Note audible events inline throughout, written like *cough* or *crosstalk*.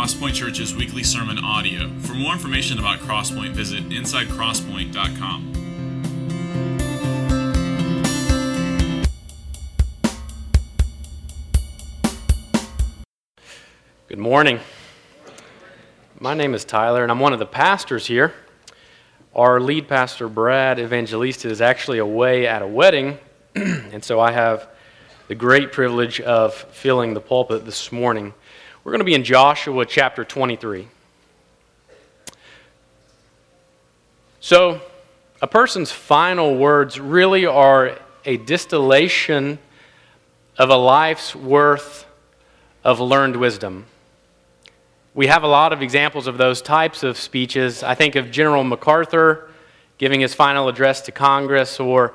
Crosspoint Church's weekly sermon audio. For more information about Crosspoint, visit insidecrosspoint.com. Good morning. My name is Tyler, and I'm one of the pastors here. Our lead pastor, Brad Evangelista, is actually away at a wedding, *clears throat* and so I have the great privilege of filling the pulpit this morning. We're going to be in Joshua chapter 23. So, a person's final words really are a distillation of a life's worth of learned wisdom. We have a lot of examples of those types of speeches. I think of General MacArthur giving his final address to Congress, or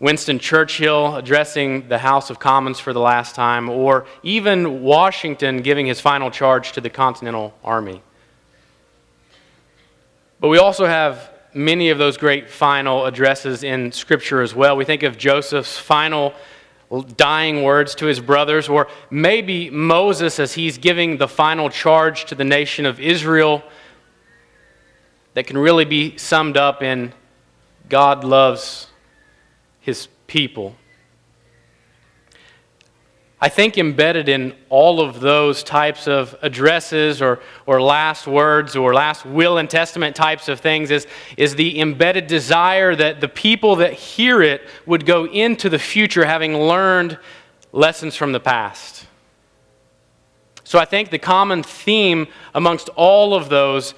Winston Churchill addressing the House of Commons for the last time, or even Washington giving his final charge to the Continental Army. But we also have many of those great final addresses in Scripture as well. We think of Joseph's final dying words to his brothers, or maybe Moses as he's giving the final charge to the nation of Israel that can really be summed up in God loves his people. I think embedded in all of those types of addresses or, or last words or last will and testament types of things is, is the embedded desire that the people that hear it would go into the future having learned lessons from the past. So I think the common theme amongst all of those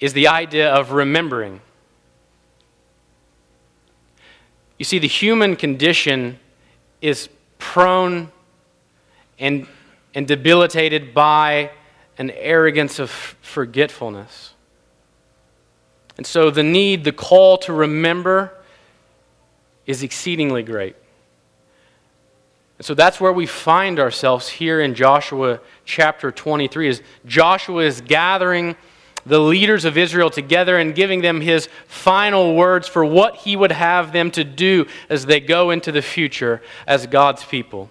is the idea of remembering. You see, the human condition is prone and, and debilitated by an arrogance of forgetfulness. And so the need, the call to remember is exceedingly great. And so that's where we find ourselves here in Joshua chapter 23 is Joshua is gathering the leaders of Israel together and giving them his final words for what he would have them to do as they go into the future as God's people.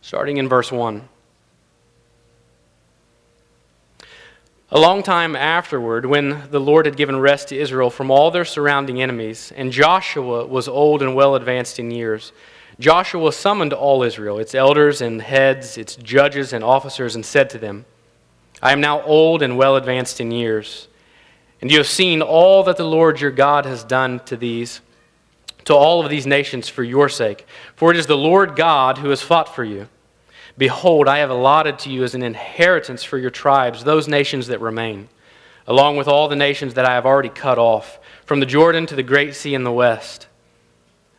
Starting in verse 1. A long time afterward, when the Lord had given rest to Israel from all their surrounding enemies, and Joshua was old and well advanced in years, Joshua summoned all Israel, its elders and heads, its judges and officers, and said to them, I am now old and well advanced in years, and you have seen all that the Lord your God has done to these, to all of these nations for your sake. For it is the Lord God who has fought for you. Behold, I have allotted to you as an inheritance for your tribes those nations that remain, along with all the nations that I have already cut off, from the Jordan to the great sea in the west.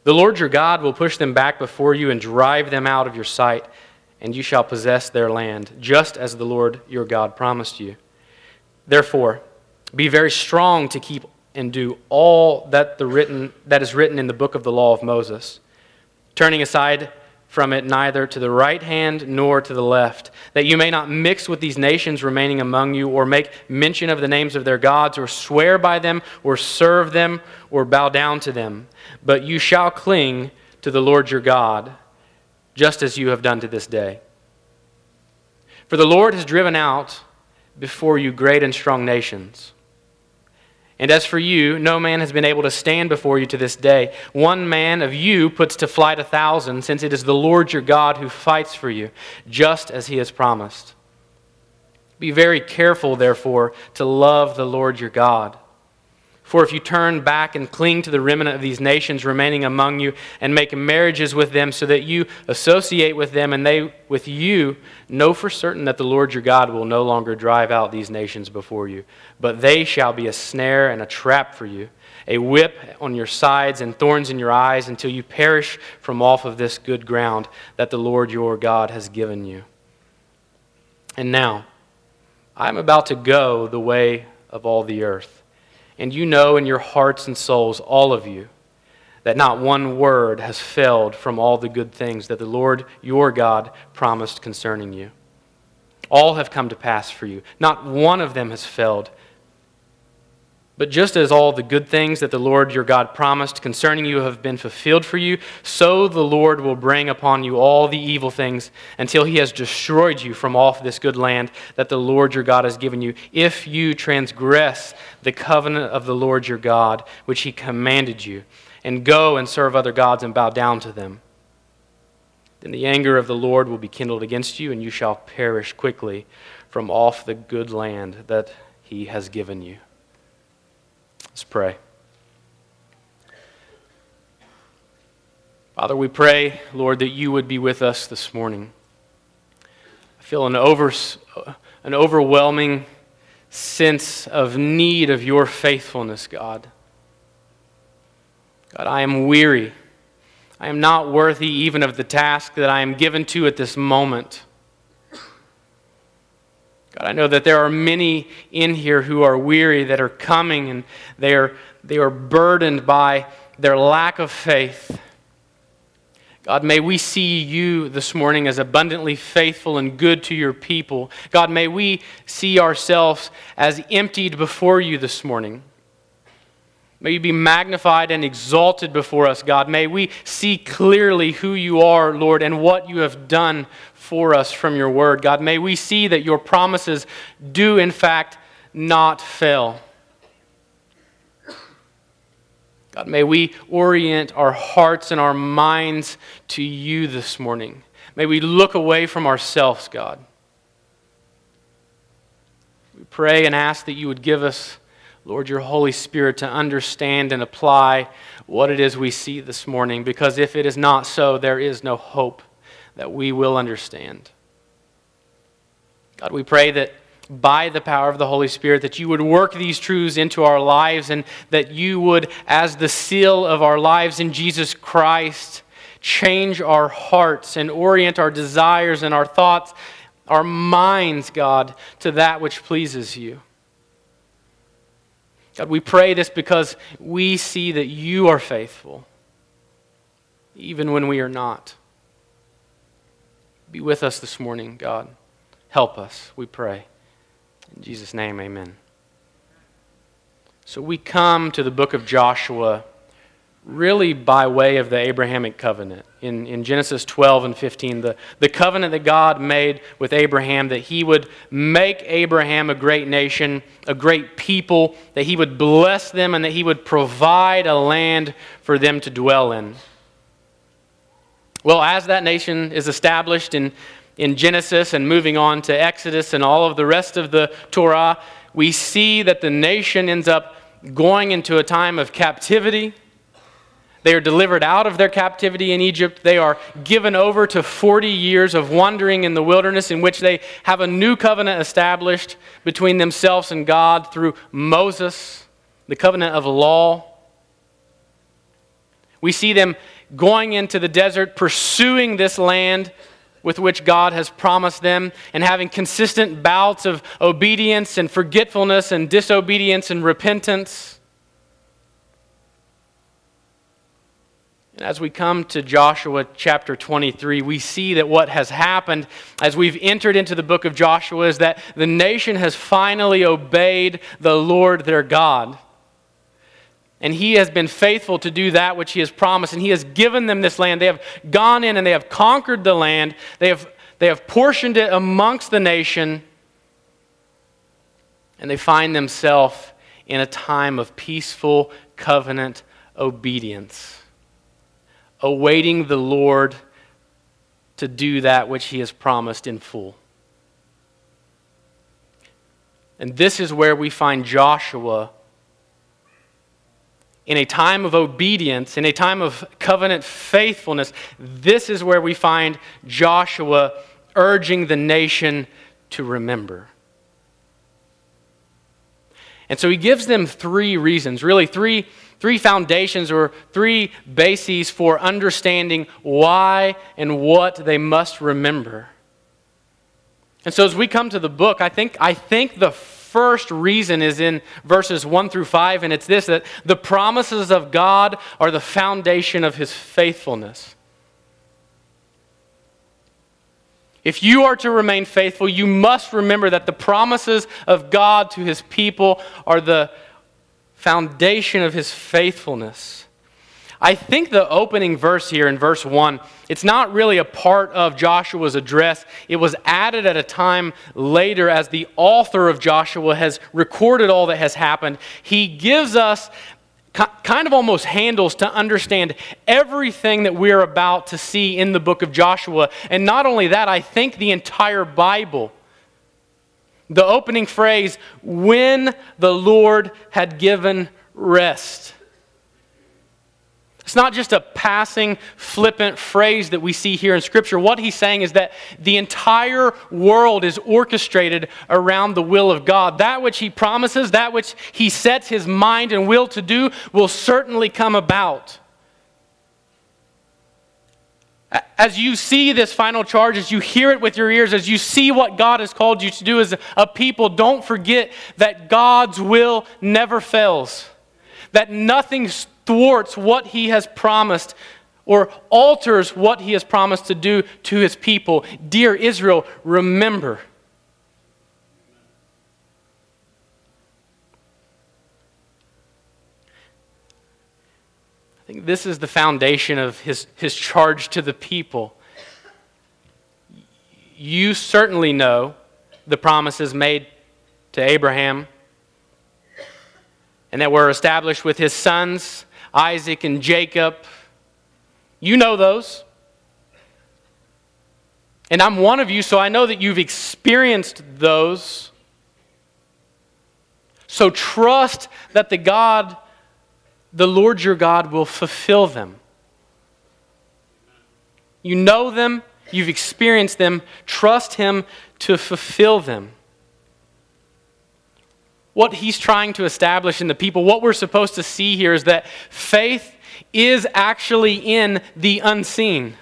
The Lord your God will push them back before you and drive them out of your sight and you shall possess their land, just as the Lord your God promised you. Therefore, be very strong to keep and do all that, the written, that is written in the book of the law of Moses, turning aside from it neither to the right hand nor to the left, that you may not mix with these nations remaining among you, or make mention of the names of their gods, or swear by them, or serve them, or bow down to them. But you shall cling to the Lord your God just as you have done to this day. For the Lord has driven out before you great and strong nations. And as for you, no man has been able to stand before you to this day. One man of you puts to flight a thousand, since it is the Lord your God who fights for you, just as he has promised. Be very careful, therefore, to love the Lord your God. For if you turn back and cling to the remnant of these nations remaining among you and make marriages with them so that you associate with them and they with you, know for certain that the Lord your God will no longer drive out these nations before you, but they shall be a snare and a trap for you, a whip on your sides and thorns in your eyes until you perish from off of this good ground that the Lord your God has given you. And now, I am about to go the way of all the earth. And you know in your hearts and souls, all of you, that not one word has failed from all the good things that the Lord your God promised concerning you. All have come to pass for you. Not one of them has failed. But just as all the good things that the Lord your God promised concerning you have been fulfilled for you, so the Lord will bring upon you all the evil things until he has destroyed you from off this good land that the Lord your God has given you, if you transgress the covenant of the Lord your God, which he commanded you, and go and serve other gods and bow down to them. Then the anger of the Lord will be kindled against you, and you shall perish quickly from off the good land that he has given you. Let's pray. Father, we pray, Lord, that you would be with us this morning. I feel an, over, an overwhelming sense of need of your faithfulness, God. God, I am weary. I am not worthy even of the task that I am given to at this moment. God, I know that there are many in here who are weary that are coming and they are, they are burdened by their lack of faith. God, may we see you this morning as abundantly faithful and good to your people. God, may we see ourselves as emptied before you this morning. May you be magnified and exalted before us, God. May we see clearly who you are, Lord, and what you have done for us from your word. God, may we see that your promises do, in fact, not fail. God, may we orient our hearts and our minds to you this morning. May we look away from ourselves, God. We pray and ask that you would give us Lord, your Holy Spirit to understand and apply what it is we see this morning, because if it is not so, there is no hope that we will understand. God, we pray that by the power of the Holy Spirit, that you would work these truths into our lives and that you would, as the seal of our lives in Jesus Christ, change our hearts and orient our desires and our thoughts, our minds, God, to that which pleases you. God, we pray this because we see that you are faithful, even when we are not. Be with us this morning, God. Help us, we pray. In Jesus' name, amen. So we come to the book of Joshua really by way of the Abrahamic covenant. In, in Genesis 12 and 15, the, the covenant that God made with Abraham that he would make Abraham a great nation, a great people, that he would bless them, and that he would provide a land for them to dwell in. Well, as that nation is established in, in Genesis and moving on to Exodus and all of the rest of the Torah, we see that the nation ends up going into a time of captivity they are delivered out of their captivity in Egypt. They are given over to 40 years of wandering in the wilderness, in which they have a new covenant established between themselves and God through Moses, the covenant of law. We see them going into the desert, pursuing this land with which God has promised them, and having consistent bouts of obedience and forgetfulness and disobedience and repentance. And as we come to Joshua chapter 23, we see that what has happened as we've entered into the book of Joshua is that the nation has finally obeyed the Lord their God. And he has been faithful to do that which he has promised, and he has given them this land. They have gone in and they have conquered the land, they have, they have portioned it amongst the nation, and they find themselves in a time of peaceful covenant obedience awaiting the Lord to do that which he has promised in full. And this is where we find Joshua in a time of obedience, in a time of covenant faithfulness. This is where we find Joshua urging the nation to remember. And so he gives them three reasons, really, three three foundations or three bases for understanding why and what they must remember. And so as we come to the book, I think, I think the first reason is in verses 1 through 5, and it's this that the promises of God are the foundation of his faithfulness. If you are to remain faithful, you must remember that the promises of God to his people are the foundation of his faithfulness. I think the opening verse here in verse 1, it's not really a part of Joshua's address. It was added at a time later as the author of Joshua has recorded all that has happened. He gives us kind of almost handles to understand everything that we're about to see in the book of Joshua. And not only that, I think the entire Bible. The opening phrase, when the Lord had given rest. It's not just a passing, flippant phrase that we see here in Scripture. What he's saying is that the entire world is orchestrated around the will of God. That which he promises, that which he sets his mind and will to do, will certainly come about. As you see this final charge, as you hear it with your ears, as you see what God has called you to do as a people, don't forget that God's will never fails. That nothing thwarts what he has promised or alters what he has promised to do to his people. Dear Israel, remember. Think this is the foundation of his, his charge to the people. You certainly know the promises made to Abraham and that were established with his sons Isaac and Jacob. You know those. And I'm one of you, so I know that you've experienced those. So trust that the God, the Lord your God, will fulfill them. You know them, you've experienced them. Trust Him to fulfill them what he's trying to establish in the people, what we're supposed to see here is that faith is actually in the unseen.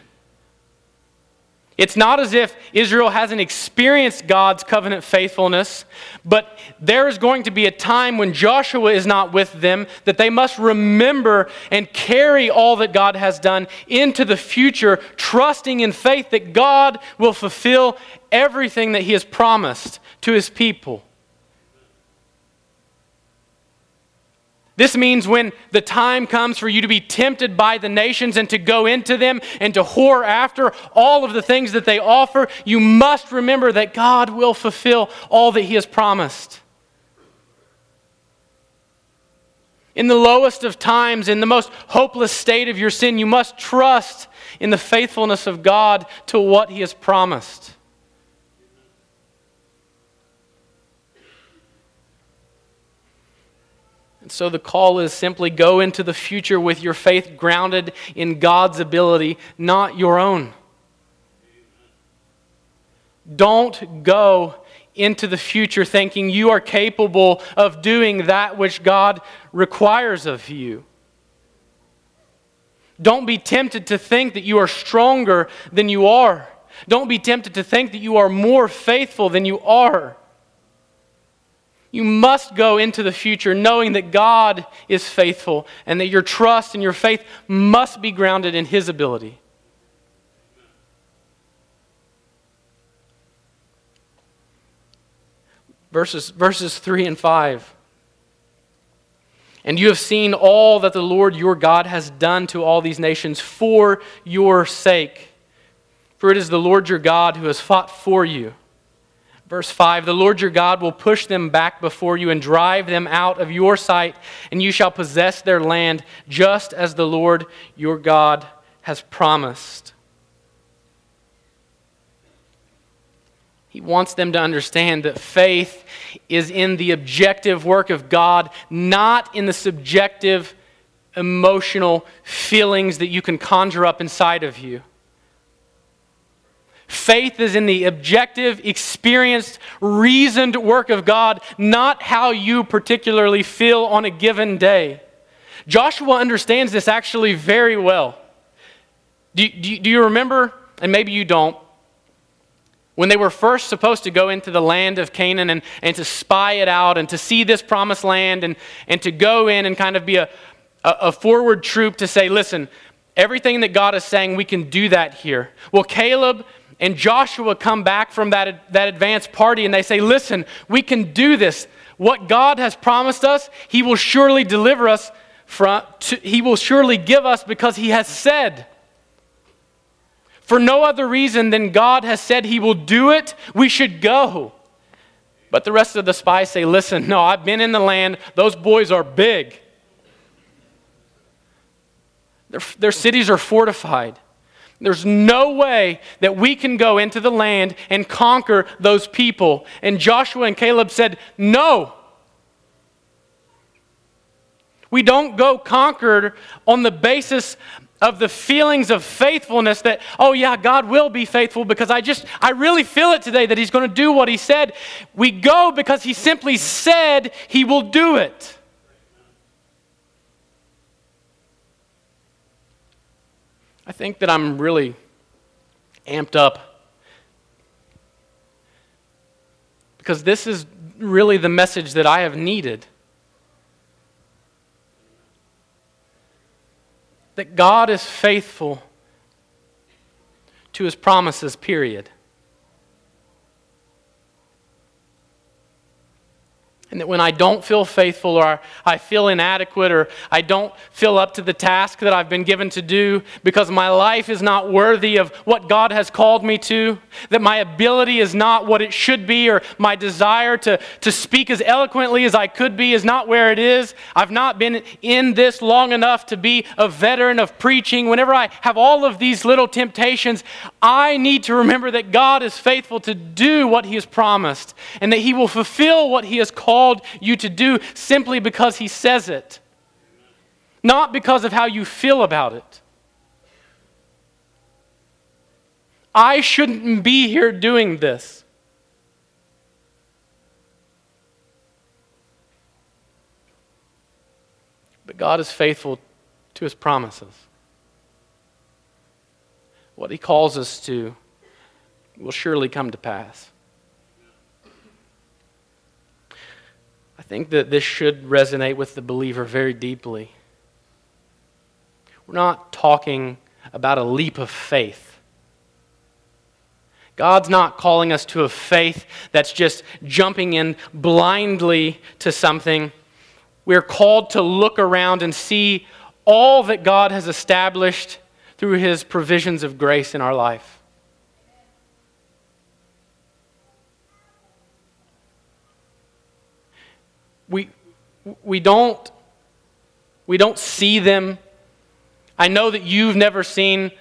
It's not as if Israel hasn't experienced God's covenant faithfulness, but there is going to be a time when Joshua is not with them that they must remember and carry all that God has done into the future, trusting in faith that God will fulfill everything that He has promised to His people. This means when the time comes for you to be tempted by the nations and to go into them and to whore after all of the things that they offer, you must remember that God will fulfill all that He has promised. In the lowest of times, in the most hopeless state of your sin, you must trust in the faithfulness of God to what He has promised. And so the call is simply go into the future with your faith grounded in God's ability, not your own. Don't go into the future thinking you are capable of doing that which God requires of you. Don't be tempted to think that you are stronger than you are. Don't be tempted to think that you are more faithful than you are. You must go into the future knowing that God is faithful and that your trust and your faith must be grounded in His ability. Verses, verses 3 and 5. And you have seen all that the Lord your God has done to all these nations for your sake. For it is the Lord your God who has fought for you Verse 5 The Lord your God will push them back before you and drive them out of your sight, and you shall possess their land just as the Lord your God has promised. He wants them to understand that faith is in the objective work of God, not in the subjective emotional feelings that you can conjure up inside of you. Faith is in the objective, experienced, reasoned work of God, not how you particularly feel on a given day. Joshua understands this actually very well. Do, do, do you remember, and maybe you don't, when they were first supposed to go into the land of Canaan and, and to spy it out and to see this promised land and, and to go in and kind of be a, a, a forward troop to say, listen, everything that God is saying, we can do that here. Well, Caleb and Joshua come back from that, that advanced party and they say, Listen, we can do this. what God has promised us, He will surely deliver us from, to, He will surely give us because He has said. For no other reason than God has said He will do it, we should go. But the rest of the spies say, Listen, no, I've been in the land. Those boys are big. Their, their cities are fortified. There's no way that we can go into the land and conquer those people. And Joshua and Caleb said, No. We don't go conquered on the basis of the feelings of faithfulness that, oh yeah, God will be faithful because I just, I really feel it today that He's going to do what He said. We go because He simply said He will do it. I think that I'm really amped up because this is really the message that I have needed. That God is faithful to his promises, period. And that when I don't feel faithful or I feel inadequate or I don't feel up to the task that I've been given to do because my life is not worthy of what God has called me to, that my ability is not what it should be or my desire to, to speak as eloquently as I could be is not where it is. I've not been in this long enough to be a veteran of preaching. Whenever I have all of these little temptations, I need to remember that God is faithful to do what He has promised and that He will fulfill what He has called called you to do simply because He says it, not because of how you feel about it. I shouldn't be here doing this. But God is faithful to his promises. What he calls us to will surely come to pass. I think that this should resonate with the believer very deeply. We're not talking about a leap of faith. God's not calling us to a faith that's just jumping in blindly to something. We're called to look around and see all that God has established through his provisions of grace in our life. We, we, don't, we don't see them. I know that you've never seen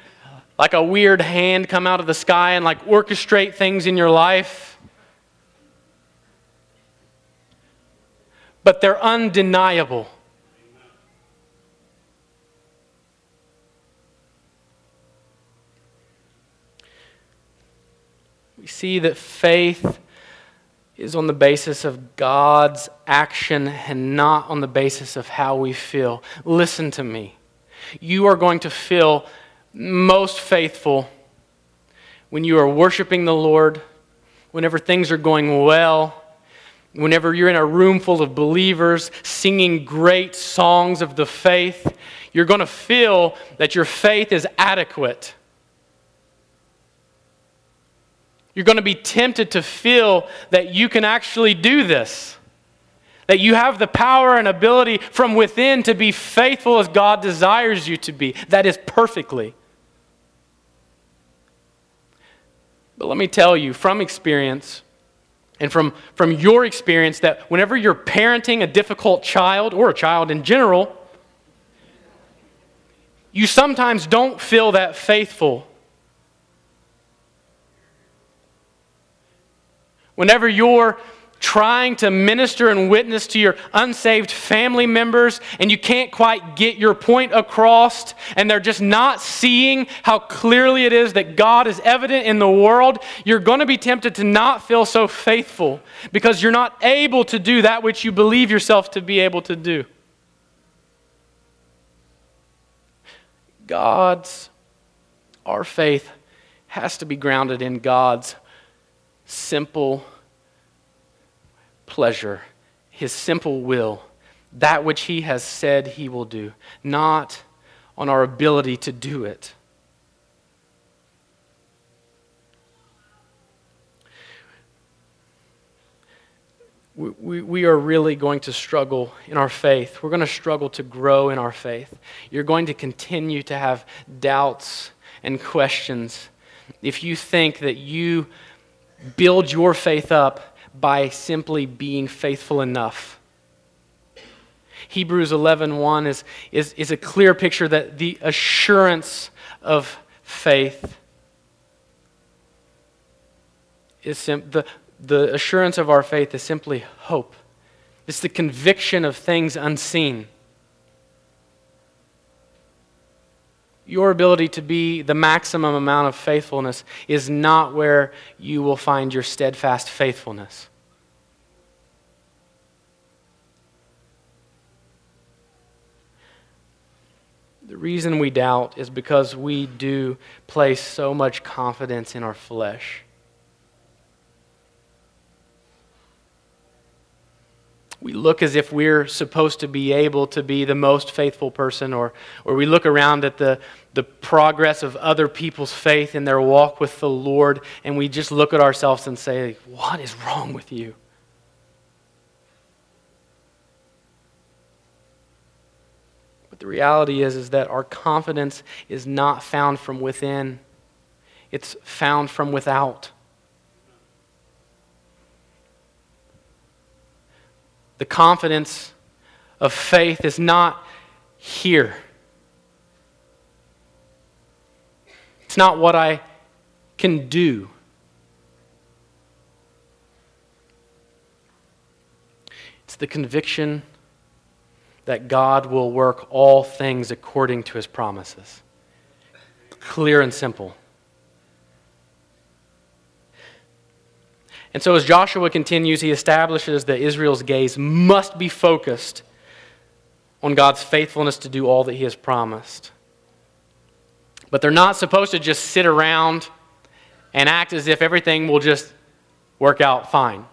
like a weird hand come out of the sky and like orchestrate things in your life. But they're undeniable. We see that faith is on the basis of God's action and not on the basis of how we feel. Listen to me. You are going to feel most faithful when you are worshiping the Lord, whenever things are going well, whenever you're in a room full of believers singing great songs of the faith. You're going to feel that your faith is adequate. You're going to be tempted to feel that you can actually do this. That you have the power and ability from within to be faithful as God desires you to be. That is perfectly. But let me tell you from experience, and from, from your experience, that whenever you're parenting a difficult child or a child in general, you sometimes don't feel that faithful Whenever you're trying to minister and witness to your unsaved family members and you can't quite get your point across and they're just not seeing how clearly it is that God is evident in the world, you're going to be tempted to not feel so faithful because you're not able to do that which you believe yourself to be able to do. God's, our faith has to be grounded in God's simple pleasure, his simple will, that which he has said he will do, not on our ability to do it. we, we, we are really going to struggle in our faith. We're going to struggle to grow in our faith. You're going to continue to have doubts and questions if you think that you build your faith up by simply being faithful enough. Hebrews 11:1 is, is, is a clear picture that the assurance of faith is sim- the, the assurance of our faith is simply hope. It's the conviction of things unseen. Your ability to be the maximum amount of faithfulness is not where you will find your steadfast faithfulness. The reason we doubt is because we do place so much confidence in our flesh. We look as if we're supposed to be able to be the most faithful person, or, or we look around at the, the progress of other people's faith in their walk with the Lord, and we just look at ourselves and say, What is wrong with you? But the reality is, is that our confidence is not found from within, it's found from without. The confidence of faith is not here. It's not what I can do. It's the conviction that God will work all things according to his promises. Clear and simple. And so, as Joshua continues, he establishes that Israel's gaze must be focused on God's faithfulness to do all that he has promised. But they're not supposed to just sit around and act as if everything will just work out fine.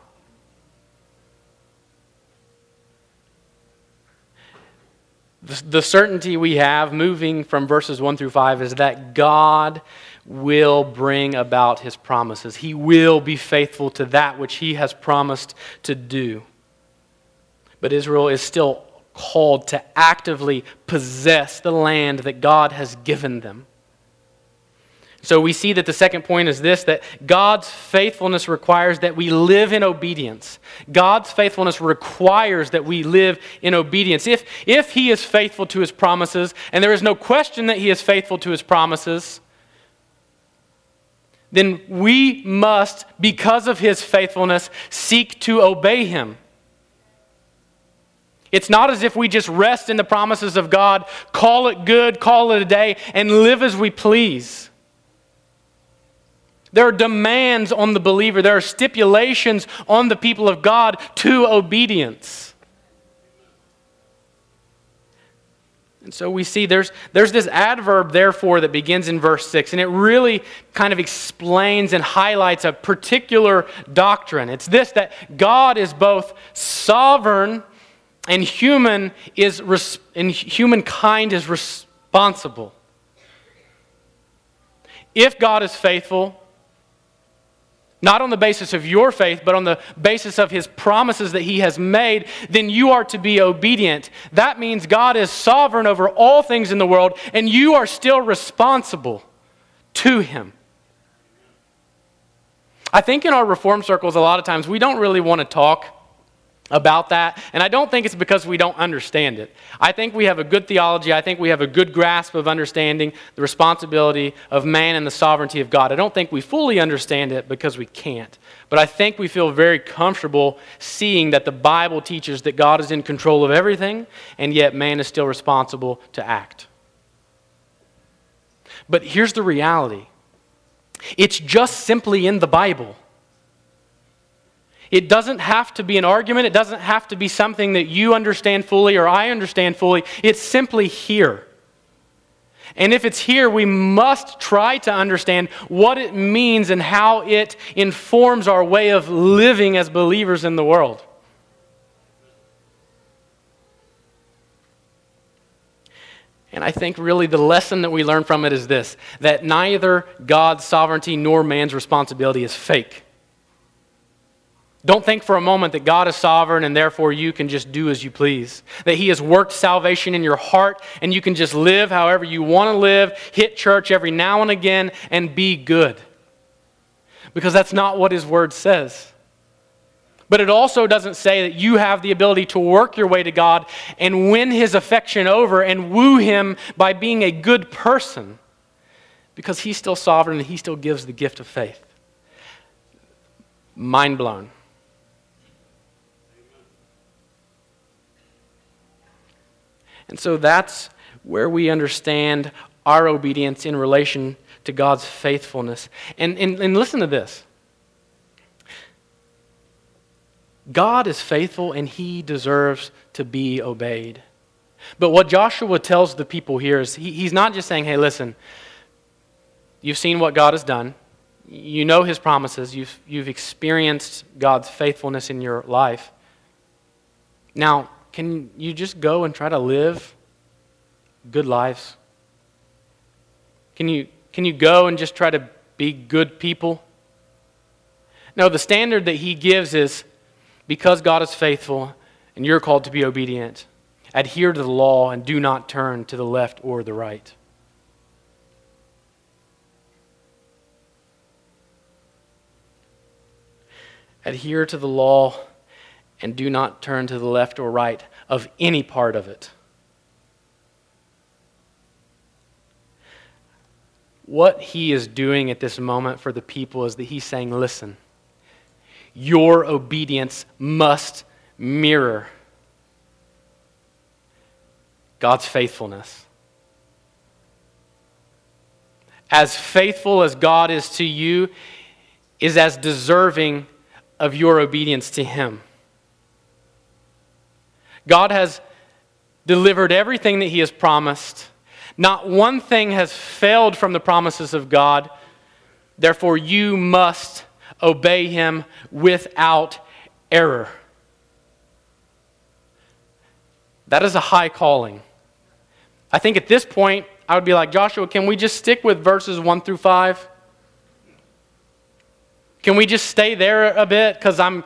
The, certainty we have moving from verses 1 through 5 is that God will bring about his promises. He will be faithful to that which he has promised to do. But Israel is still called to actively possess the land that God has given them. So we see that the second point is this that God's faithfulness requires that we live in obedience. God's faithfulness requires that we live in obedience. If, if He is faithful to His promises, and there is no question that He is faithful to His promises, then we must, because of his faithfulness, seek to obey him. It's not as if we just rest in the promises of God, call it good, call it a day, and live as we please. There are demands on the believer, there are stipulations on the people of God to obedience. And so we see there's, there's this adverb, therefore, that begins in verse 6, and it really kind of explains and highlights a particular doctrine. It's this that God is both sovereign and human is res- and humankind is responsible. If God is faithful, not on the basis of your faith, but on the basis of his promises that he has made, then you are to be obedient. That means God is sovereign over all things in the world, and you are still responsible to him. I think in our reform circles, a lot of times we don't really want to talk about that. And I don't think it's because we don't understand it. I think we have a good theology. I think we have a good grasp of understanding the responsibility of man and the sovereignty of God. I don't think we fully understand it because we can't. But I think we feel very comfortable seeing that the Bible teaches that God is in control of everything, and yet man is still responsible to act. But here's the reality it's just simply in the Bible. It doesn't have to be an argument. It doesn't have to be something that you understand fully or I understand fully. It's simply here. And if it's here, we must try to understand what it means and how it informs our way of living as believers in the world. And I think really the lesson that we learn from it is this that neither God's sovereignty nor man's responsibility is fake. Don't think for a moment that God is sovereign and therefore you can just do as you please. That He has worked salvation in your heart and you can just live however you want to live, hit church every now and again, and be good. Because that's not what His Word says. But it also doesn't say that you have the ability to work your way to God and win His affection over and woo Him by being a good person. Because He's still sovereign and He still gives the gift of faith. Mind blown. And so that's where we understand our obedience in relation to God's faithfulness. And, and, and listen to this God is faithful and he deserves to be obeyed. But what Joshua tells the people here is he, he's not just saying, hey, listen, you've seen what God has done, you know his promises, you've, you've experienced God's faithfulness in your life. Now, can you just go and try to live good lives? Can you, can you go and just try to be good people? No, the standard that he gives is because God is faithful and you're called to be obedient, adhere to the law and do not turn to the left or the right. Adhere to the law and do not turn to the left or right of any part of it. What he is doing at this moment for the people is that he's saying, listen, your obedience must mirror God's faithfulness. As faithful as God is to you, is as deserving of your obedience to Him. God has delivered everything that He has promised. Not one thing has failed from the promises of God. Therefore, you must obey Him without error. That is a high calling. I think at this point, I would be like, Joshua, can we just stick with verses 1 through 5? Can we just stay there a bit? Because I'm,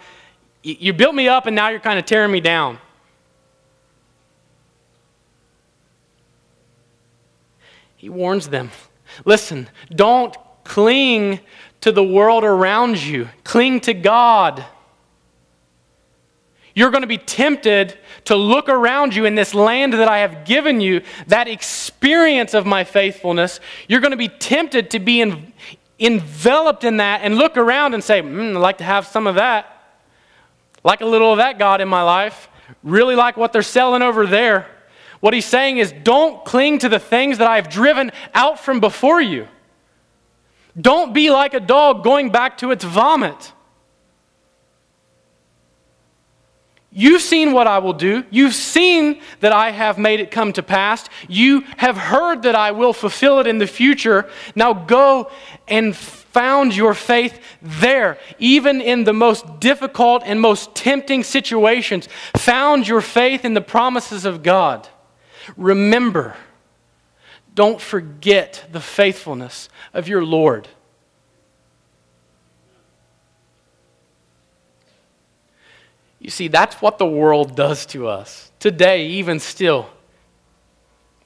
you built me up and now you're kind of tearing me down. He warns them listen, don't cling to the world around you, cling to God. You're going to be tempted to look around you in this land that I have given you, that experience of my faithfulness. You're going to be tempted to be in, enveloped in that and look around and say, mm, I'd like to have some of that. Like a little of that God in my life. Really like what they're selling over there. What he's saying is, don't cling to the things that I've driven out from before you. Don't be like a dog going back to its vomit. You've seen what I will do. You've seen that I have made it come to pass. You have heard that I will fulfill it in the future. Now go and found your faith there, even in the most difficult and most tempting situations. Found your faith in the promises of God. Remember, don't forget the faithfulness of your Lord. You see, that's what the world does to us. Today, even still.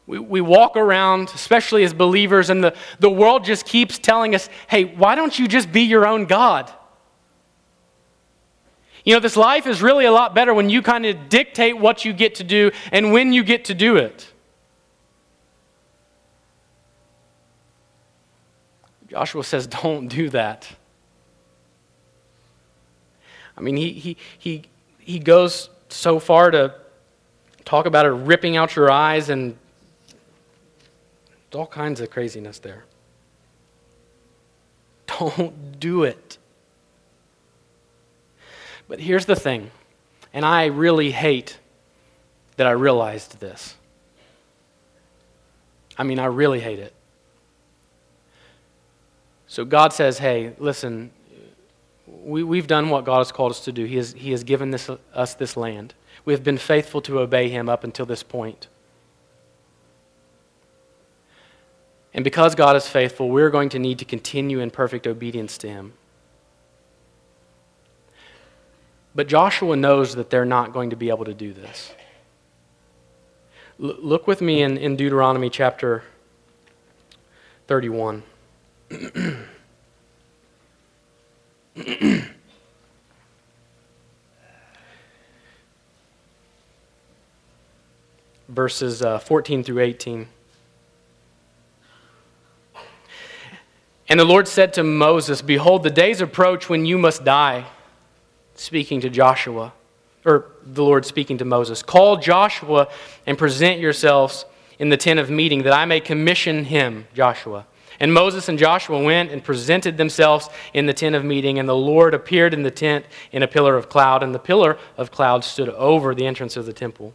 We, we walk around, especially as believers, and the, the world just keeps telling us, hey, why don't you just be your own God? You know, this life is really a lot better when you kind of dictate what you get to do and when you get to do it. Joshua says, *laughs* don't do that. I mean, he, he, he, he goes so far to talk about it ripping out your eyes and all kinds of craziness there. *laughs* Don't do it. But here's the thing, and I really hate that I realized this. I mean, I really hate it. So God says, hey, listen, we, we've done what God has called us to do. He has, he has given this, us this land. We have been faithful to obey Him up until this point. And because God is faithful, we're going to need to continue in perfect obedience to Him. But Joshua knows that they're not going to be able to do this. L- look with me in, in Deuteronomy chapter 31. *clears throat* Verses uh, 14 through 18. And the Lord said to Moses, Behold, the days approach when you must die. Speaking to Joshua, or the Lord speaking to Moses, Call Joshua and present yourselves in the tent of meeting, that I may commission him, Joshua. And Moses and Joshua went and presented themselves in the tent of meeting, and the Lord appeared in the tent in a pillar of cloud, and the pillar of cloud stood over the entrance of the temple.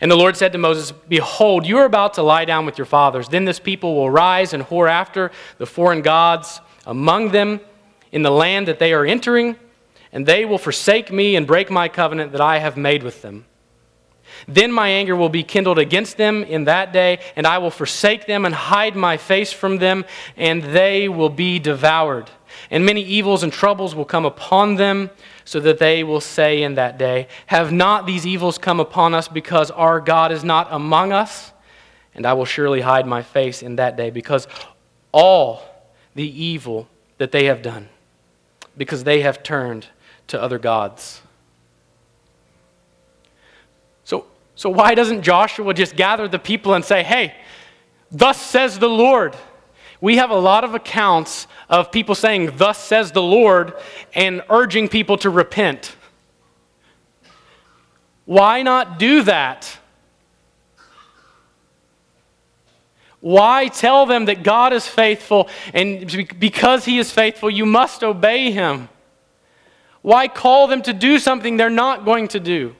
And the Lord said to Moses, Behold, you are about to lie down with your fathers. Then this people will rise and whore after the foreign gods among them in the land that they are entering, and they will forsake me and break my covenant that I have made with them. Then my anger will be kindled against them in that day, and I will forsake them and hide my face from them, and they will be devoured. And many evils and troubles will come upon them, so that they will say in that day, Have not these evils come upon us because our God is not among us? And I will surely hide my face in that day because all the evil that they have done, because they have turned to other gods. So, so why doesn't Joshua just gather the people and say, Hey, thus says the Lord? We have a lot of accounts of people saying, Thus says the Lord, and urging people to repent. Why not do that? Why tell them that God is faithful, and because He is faithful, you must obey Him? Why call them to do something they're not going to do?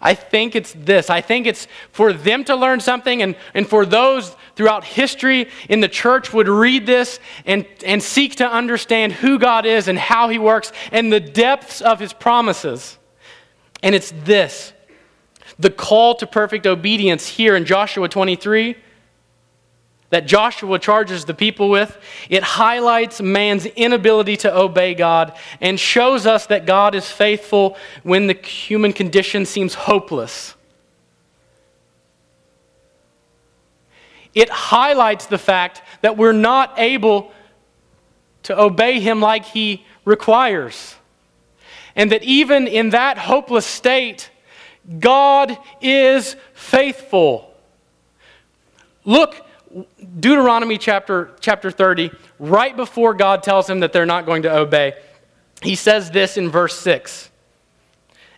I think it's this. I think it's for them to learn something, and, and for those throughout history in the church would read this and, and seek to understand who God is and how He works and the depths of His promises. And it's this the call to perfect obedience here in Joshua 23 that Joshua charges the people with, it highlights man's inability to obey God and shows us that God is faithful when the human condition seems hopeless. It highlights the fact that we're not able to obey Him like He requires. And that even in that hopeless state, God is faithful. Look Deuteronomy chapter, chapter 30, right before God tells him that they're not going to obey, he says this in verse 6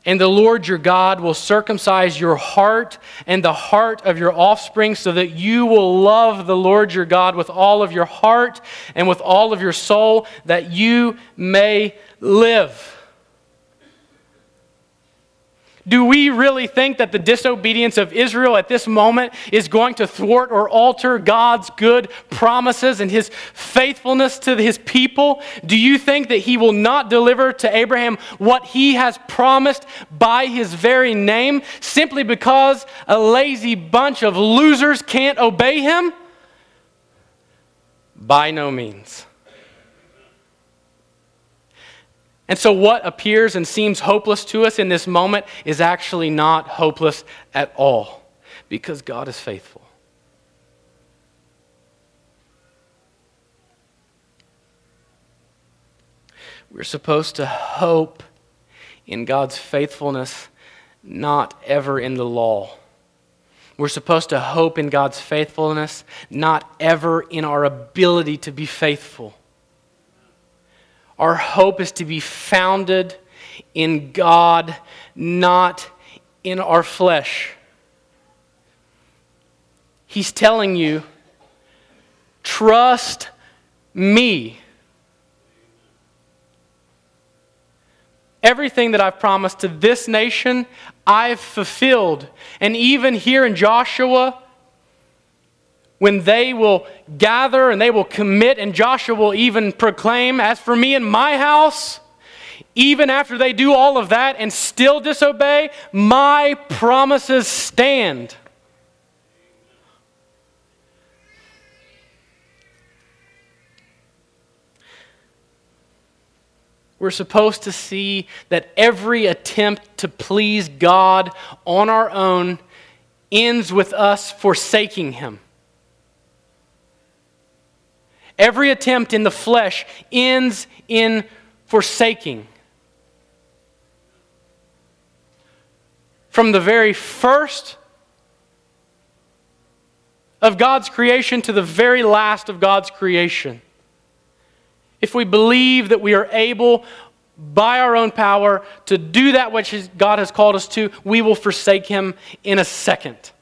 And the Lord your God will circumcise your heart and the heart of your offspring, so that you will love the Lord your God with all of your heart and with all of your soul, that you may live. Do we really think that the disobedience of Israel at this moment is going to thwart or alter God's good promises and his faithfulness to his people? Do you think that he will not deliver to Abraham what he has promised by his very name simply because a lazy bunch of losers can't obey him? By no means. And so, what appears and seems hopeless to us in this moment is actually not hopeless at all because God is faithful. We're supposed to hope in God's faithfulness, not ever in the law. We're supposed to hope in God's faithfulness, not ever in our ability to be faithful. Our hope is to be founded in God, not in our flesh. He's telling you, trust me. Everything that I've promised to this nation, I've fulfilled. And even here in Joshua, when they will gather and they will commit, and Joshua will even proclaim, As for me and my house, even after they do all of that and still disobey, my promises stand. we're supposed to see that every attempt to please God on our own ends with us forsaking Him. Every attempt in the flesh ends in forsaking. From the very first of God's creation to the very last of God's creation. If we believe that we are able by our own power to do that which God has called us to, we will forsake Him in a second.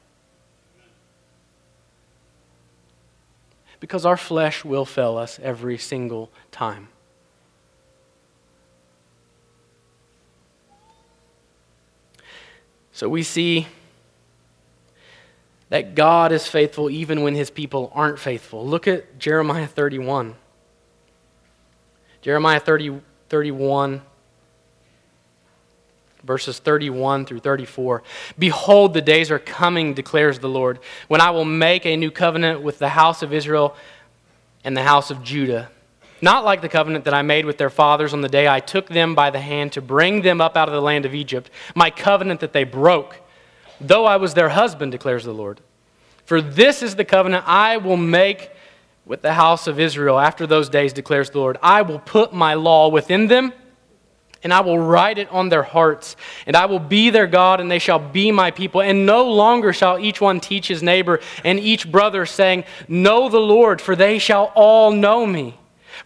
Because our flesh will fail us every single time. So we see that God is faithful even when his people aren't faithful. Look at Jeremiah 31. Jeremiah 30, 31, verses 31 through 34. Behold, the days are coming, declares the Lord, when I will make a new covenant with the house of Israel and the house of Judah. Not like the covenant that I made with their fathers on the day I took them by the hand to bring them up out of the land of Egypt, my covenant that they broke, though I was their husband, declares the Lord. For this is the covenant I will make with the house of Israel after those days, declares the Lord. I will put my law within them, and I will write it on their hearts. And I will be their God, and they shall be my people. And no longer shall each one teach his neighbor and each brother, saying, Know the Lord, for they shall all know me.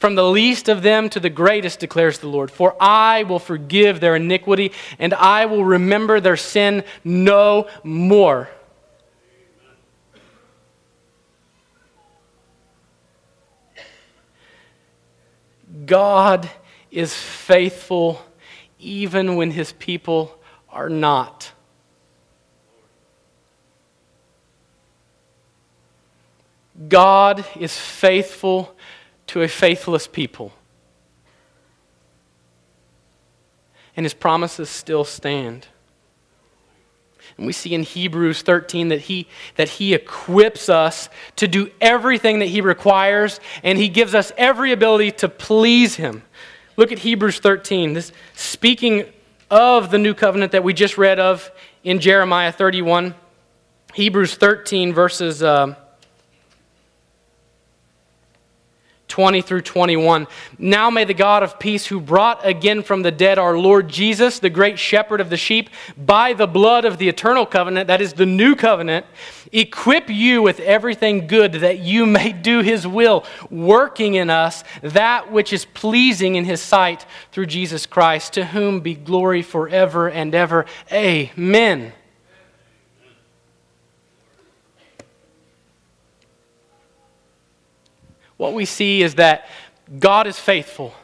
From the least of them to the greatest, declares the Lord. For I will forgive their iniquity, and I will remember their sin no more. God is faithful even when his people are not. God is faithful to a faithless people. And his promises still stand. And we see in Hebrews 13 that he, that he equips us to do everything that he requires, and he gives us every ability to please him. Look at Hebrews 13. This speaking of the new covenant that we just read of in Jeremiah 31. Hebrews 13, verses. Uh, 20 through 21. Now may the God of peace, who brought again from the dead our Lord Jesus, the great shepherd of the sheep, by the blood of the eternal covenant, that is the new covenant, equip you with everything good that you *laughs* may do his will, working in us that which is pleasing in his sight through Jesus Christ, to whom be glory forever and ever. Amen. what we see is that God is faithful.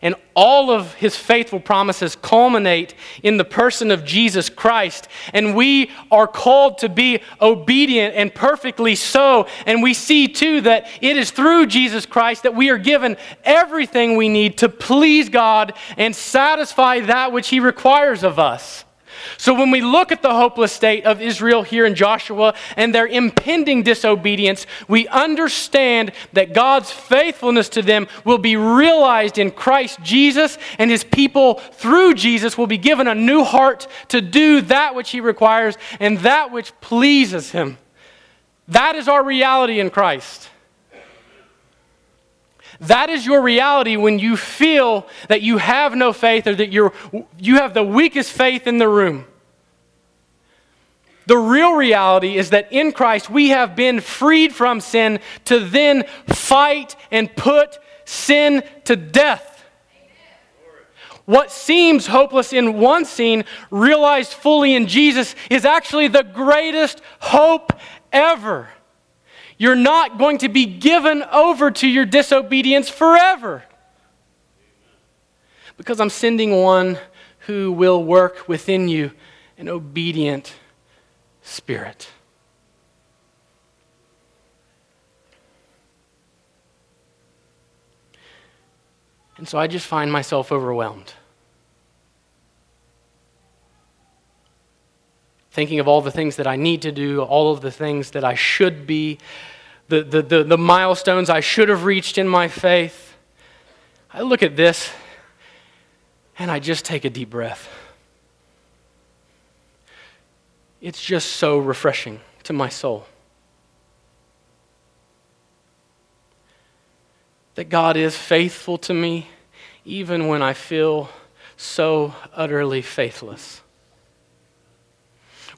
And all of his faithful promises culminate in the person of Jesus Christ. And we are called to be obedient and perfectly so. And we see too that it is through Jesus Christ that we are given everything we need to please God and satisfy that which he requires of us. So when we look at the hopeless state of Israel here in Joshua and their impending disobedience, we understand that God's faithfulness to them will be realized in Christ Jesus, and his people through Jesus will be given a new heart to do that which he requires and that which pleases him. That is our reality in Christ. That is your reality when you feel that you have no faith or that you're, you have the weakest faith in the room. The real reality is that in Christ we have been freed from sin to then fight and put sin to death. What seems hopeless in one scene, realized fully in Jesus, is actually the greatest hope ever. You're not going to be given over to your disobedience forever. Because I'm sending one who will work within you an obedient spirit. And so I just find myself overwhelmed. Thinking of all the things that I need to do, all of the things that I should be, the, the, the, the milestones I should have reached in my faith. I look at this And I just take a deep breath. It's just so refreshing to my soul. That God is faithful to me even when I feel so utterly faithless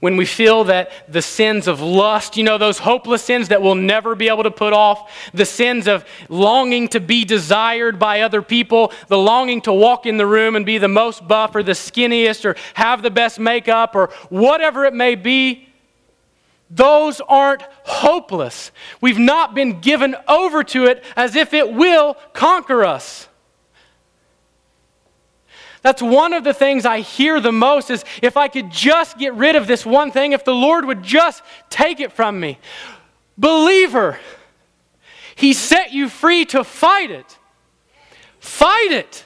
when we feel that the sins of lust, you know, those hopeless sins that we'll never be able to put off, the sins of longing to be desired by other people, the longing to walk in the room and be the most buff or the skinniest or have the best makeup or whatever it may be, those aren't hopeless. We've not been given over to it as if it will conquer us. That's one of the things I hear the most is if I could just get rid of this one thing, if the Lord would just take it from me. Believer, He set you free to fight it. Fight it.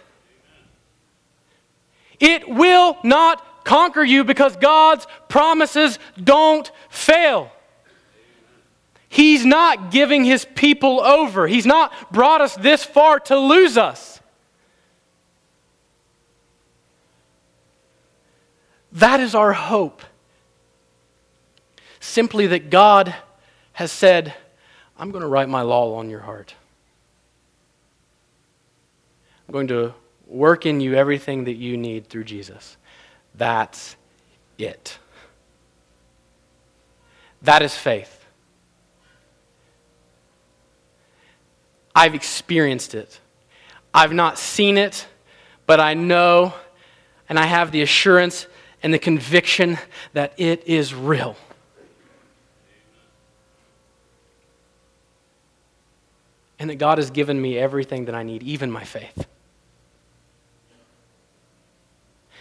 It will not conquer you because God's promises don't fail. He's not giving His people over, He's not brought us this far to lose us. That is our hope. Simply that God has said, I'm going to write my law on your heart. I'm going to work in you everything that you need through Jesus. That's it. That is faith. I've experienced it. I've not seen it, but I know and I have the assurance and the conviction that it is real. And that God has given me everything that I need, even my faith.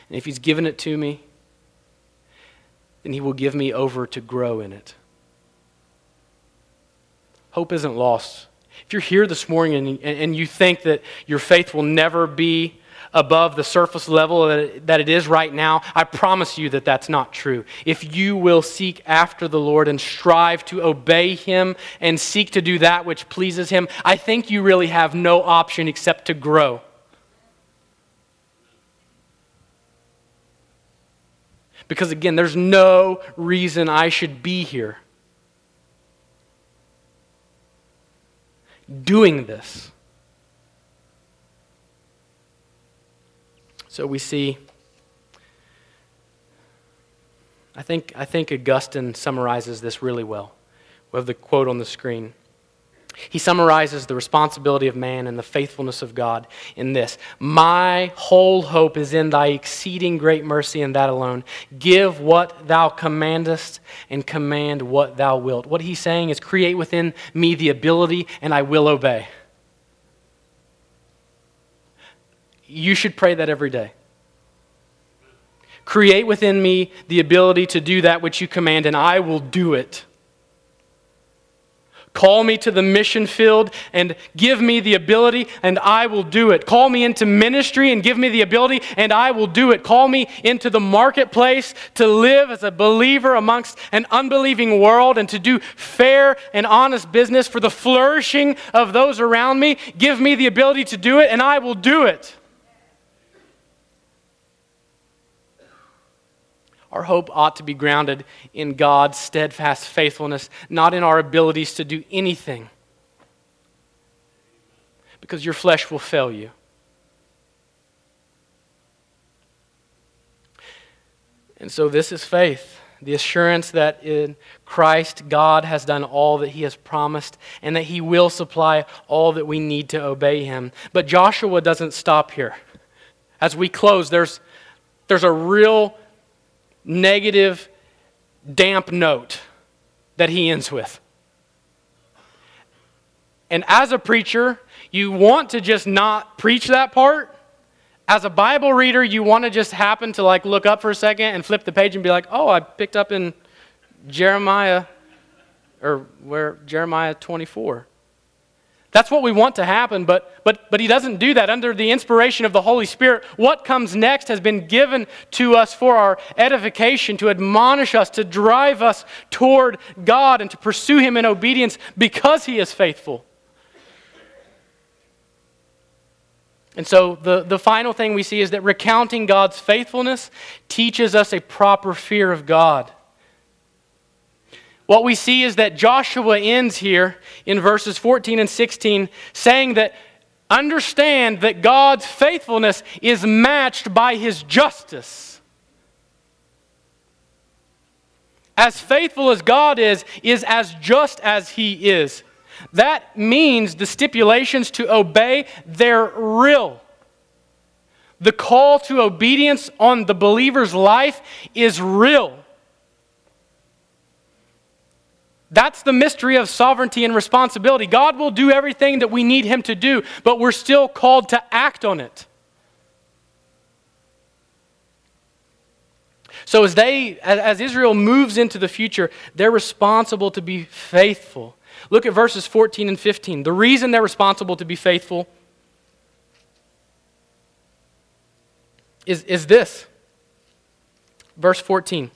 And if He's given it to me, then He will give me over to grow in it. Hope isn't lost. If you're here this morning and, and you think that your faith will never be above the surface level that it is right now, I promise you that that's not true. If you will seek after the Lord and strive to obey Him and seek to do that which pleases Him, I think you really have no option except to grow. Because again, there's no reason I should be here doing this. So we see, I think, I think Augustine summarizes this really well. We have the quote on the screen. He summarizes the responsibility of man and the faithfulness of God in this My whole hope is in thy exceeding great mercy and that alone. Give what thou commandest and command what thou wilt. What he's saying is create within me the ability and I will obey. You should pray that every day. Create within me the ability to do that which you command, and I will do it. Call me to the mission field and give me the ability, and I will do it. Call me into ministry and give me the ability, and I will do it. Call me into the marketplace to live as a believer amongst an unbelieving world and to do fair and honest business for the flourishing of those around me. Give me the ability to do it, and I will do it. Our hope ought to be grounded in God's steadfast faithfulness, not in our abilities to do anything. Because your flesh will fail you. And so, this is faith the assurance that in Christ, God has done all that He has promised and that He will supply all that we need to obey Him. But Joshua doesn't stop here. As we close, there's, there's a real negative, damp note that he ends with. And as a preacher, you want to just not preach that part. As a Bible reader, you want to just happen to like look up for a second and flip the page and be like, "Oh, I picked up in Jeremiah or where Jeremiah 24." That's what we want to happen, but, but, but he doesn't do that. Under the inspiration of the Holy Spirit, what comes next has been given to us for our edification, to admonish us, to drive us toward God, and to pursue him in obedience because he is faithful. And so the, the final thing we see is that recounting God's faithfulness teaches us a proper fear of God. What we see is that Joshua ends here in verses 14 and 16 saying that understand that God's faithfulness is matched by his justice. As faithful as God is, is as just as he is. That means the stipulations to obey, they're real. The call to obedience on the believer's life is real. That's the mystery of sovereignty and responsibility. God will do everything that we need Him to do, but we're still called to act on it. So as they as Israel moves into the future, they're responsible to be faithful. Look at verses 14 and 15. The reason they're responsible to be faithful is, is this. Verse 14.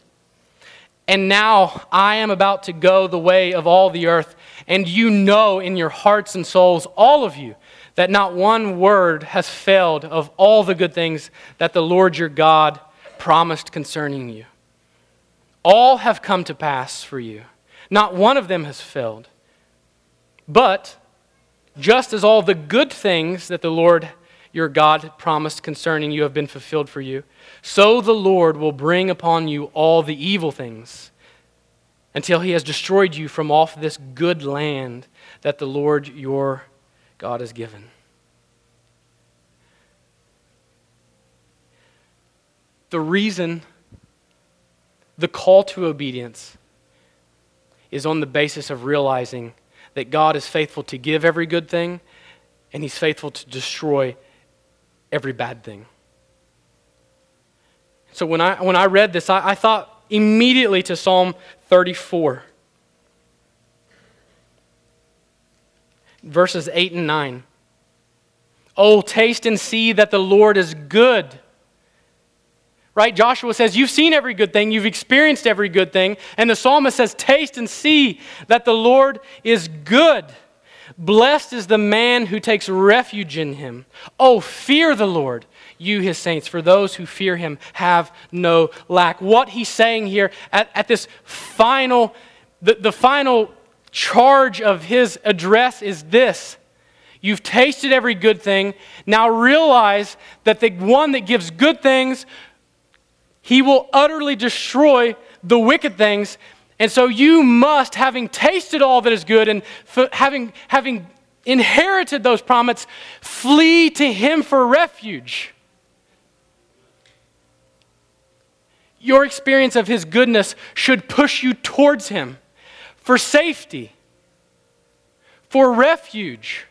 And now I am about to go the way of all the earth, and you know in your hearts and souls, all of you, that not one word has failed of all the good things that the Lord your God promised concerning you. All have come to pass for you, not one of them has failed. But just as all the good things that the Lord your God promised concerning you have been fulfilled for you, so the Lord will bring upon you all the evil things until he has destroyed you from off this good land that the Lord your God has given. The reason the call to obedience is on the basis of realizing that God is faithful to give every good thing and he's faithful to destroy every bad thing. So when I, when I read this, I, I thought immediately to Psalm 34, verses 8 and 9. Oh, taste and see that the Lord is good. Right? Joshua says, You've seen every good thing, you've experienced every good thing. And the psalmist says, Taste and see that the Lord is good. Blessed is the man who takes refuge in him. Oh, fear the Lord, you his saints, for those who fear him have no lack. What he's saying here at, at this final, the, the final charge of his address is this. You've tasted every good thing. Now realize that the one that gives good things, he will utterly destroy the wicked things and so you must, having tasted all that is good and f- having, having inherited those promises, flee to Him for refuge. Your experience of His goodness should push you towards Him for safety, for refuge.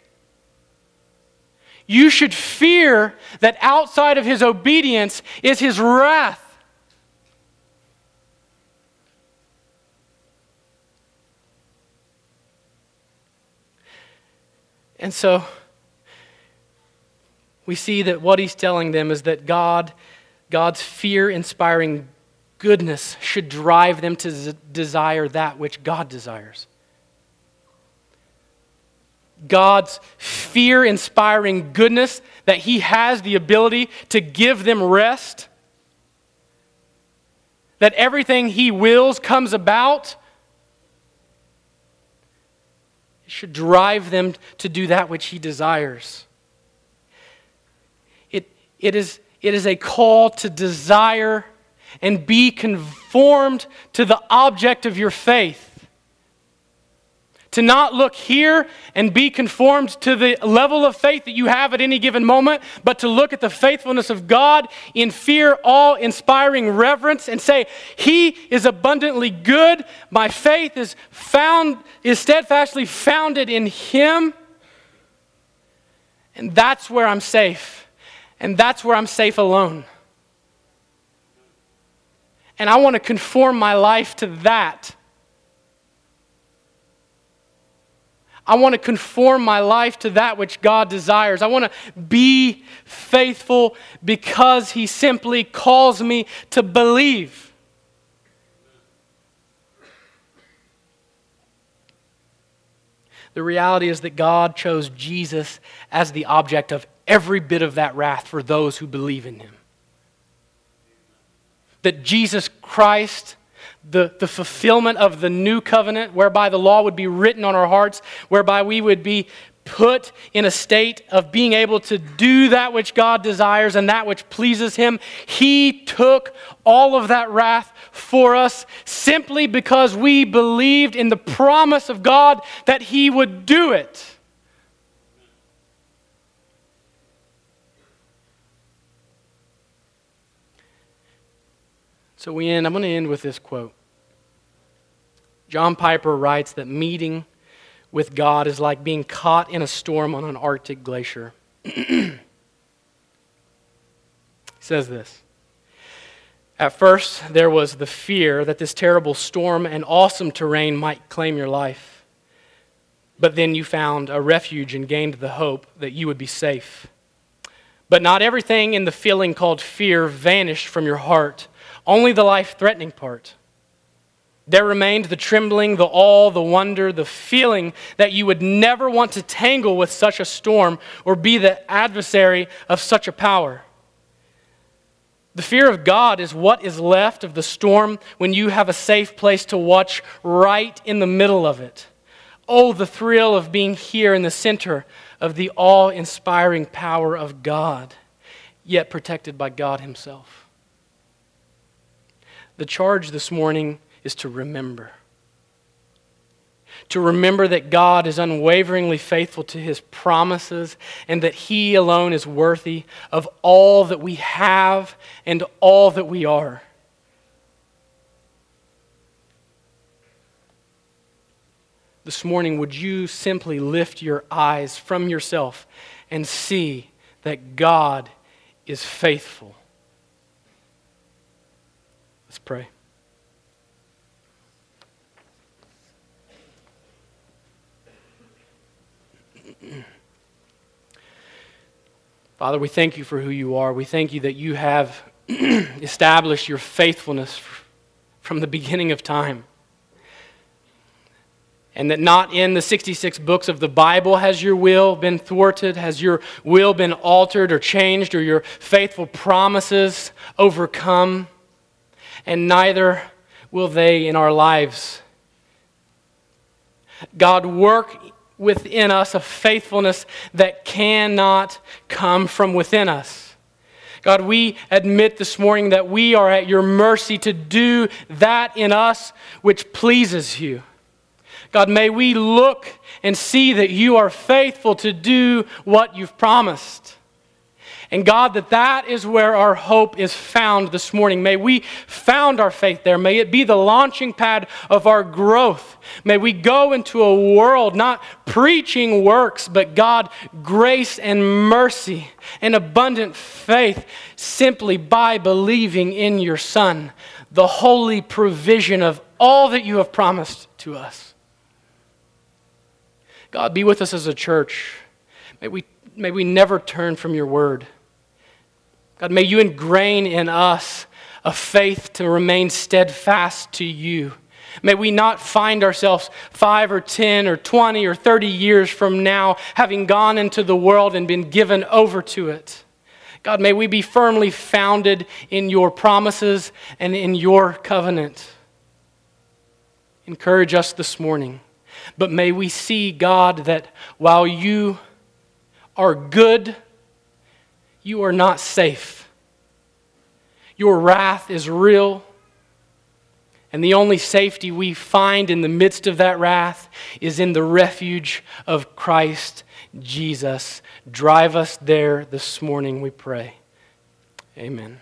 You should fear that outside of His obedience is His wrath And so we see that what he's telling them is that God, God's fear inspiring goodness should drive them to z- desire that which God desires. God's fear inspiring goodness, that He has the ability to give them rest, that everything He wills comes about it should drive them to do that which He desires. It, it, is, it is a call to desire and be conformed to the object of your faith. To not look here and be conformed to the level of faith that you have at any given moment, but to look at the faithfulness of God in fear, awe inspiring reverence, and say, He is abundantly good. My faith is found, is steadfastly founded in Him. And that's where I'm safe. And that's where I'm safe alone. And I want to conform my life to that. I want to conform my life to that which God desires. I want to be faithful because He simply calls me to believe. The reality is that God chose Jesus as the object of every bit of that wrath for those who believe in him. That Jesus Christ, the, the fulfillment of the new covenant, whereby the law would be written on our hearts, whereby we would be put in a state of being able to do that which God desires and that which pleases Him. He took all of that wrath for us simply because we believed in the promise of God that He would do it. So we end, I'm going to end with this quote. John Piper writes that meeting with God is like being caught in a storm on an Arctic glacier. *clears throat* he says this At first, there was the fear that this terrible storm and awesome terrain might claim your life. But then you found a refuge and gained the hope that you would be safe. But not everything in the feeling called fear vanished from your heart, only the life threatening part. There remained the trembling, the awe, the wonder, the feeling that you would never want to tangle with such a storm or be the adversary of such a power. The fear of God is what is left of the storm when you have a safe place to watch right in the middle of it. Oh, the thrill of being here in the center of the awe inspiring power of God, yet protected by God Himself. The charge this morning is to remember. To remember that God is unwaveringly faithful to his promises and that he alone is worthy of all that we have and all that we are. This morning, would you simply lift your eyes from yourself and see that God is faithful? Let's pray. Father, we thank you for who you are. We thank you that you have *clears throat* established your faithfulness from the beginning of time. And that not in the 66 books of the Bible has your will been thwarted, has your will been altered or changed, or your faithful promises overcome. And neither will they in our lives. God, work within us a faithfulness that cannot come from within us. God, we admit this morning that we are at your mercy to do that in us which pleases you. God, may we look and see that you are faithful to do what you've promised. And God, that that is where our hope is found this morning. May we found our faith there. May it be the launching pad of our growth. May we go into a world not preaching works, but God, grace and mercy and abundant faith simply by believing in your Son, the holy provision of all that you have promised to us. God, be with us as a church. May we, may we never turn from your word. God, may you ingrain in us a faith to remain steadfast to you. May we not find ourselves five or 10 or 20 or 30 years from now having gone into the world and been given over to it. God, may we be firmly founded in your promises and in your covenant. Encourage us this morning. But may we see, God, that while you are good, you are not safe. Your wrath is real. And the only safety we find in the midst of that wrath is in the refuge of Christ Jesus. Drive us there this morning, we pray. Amen.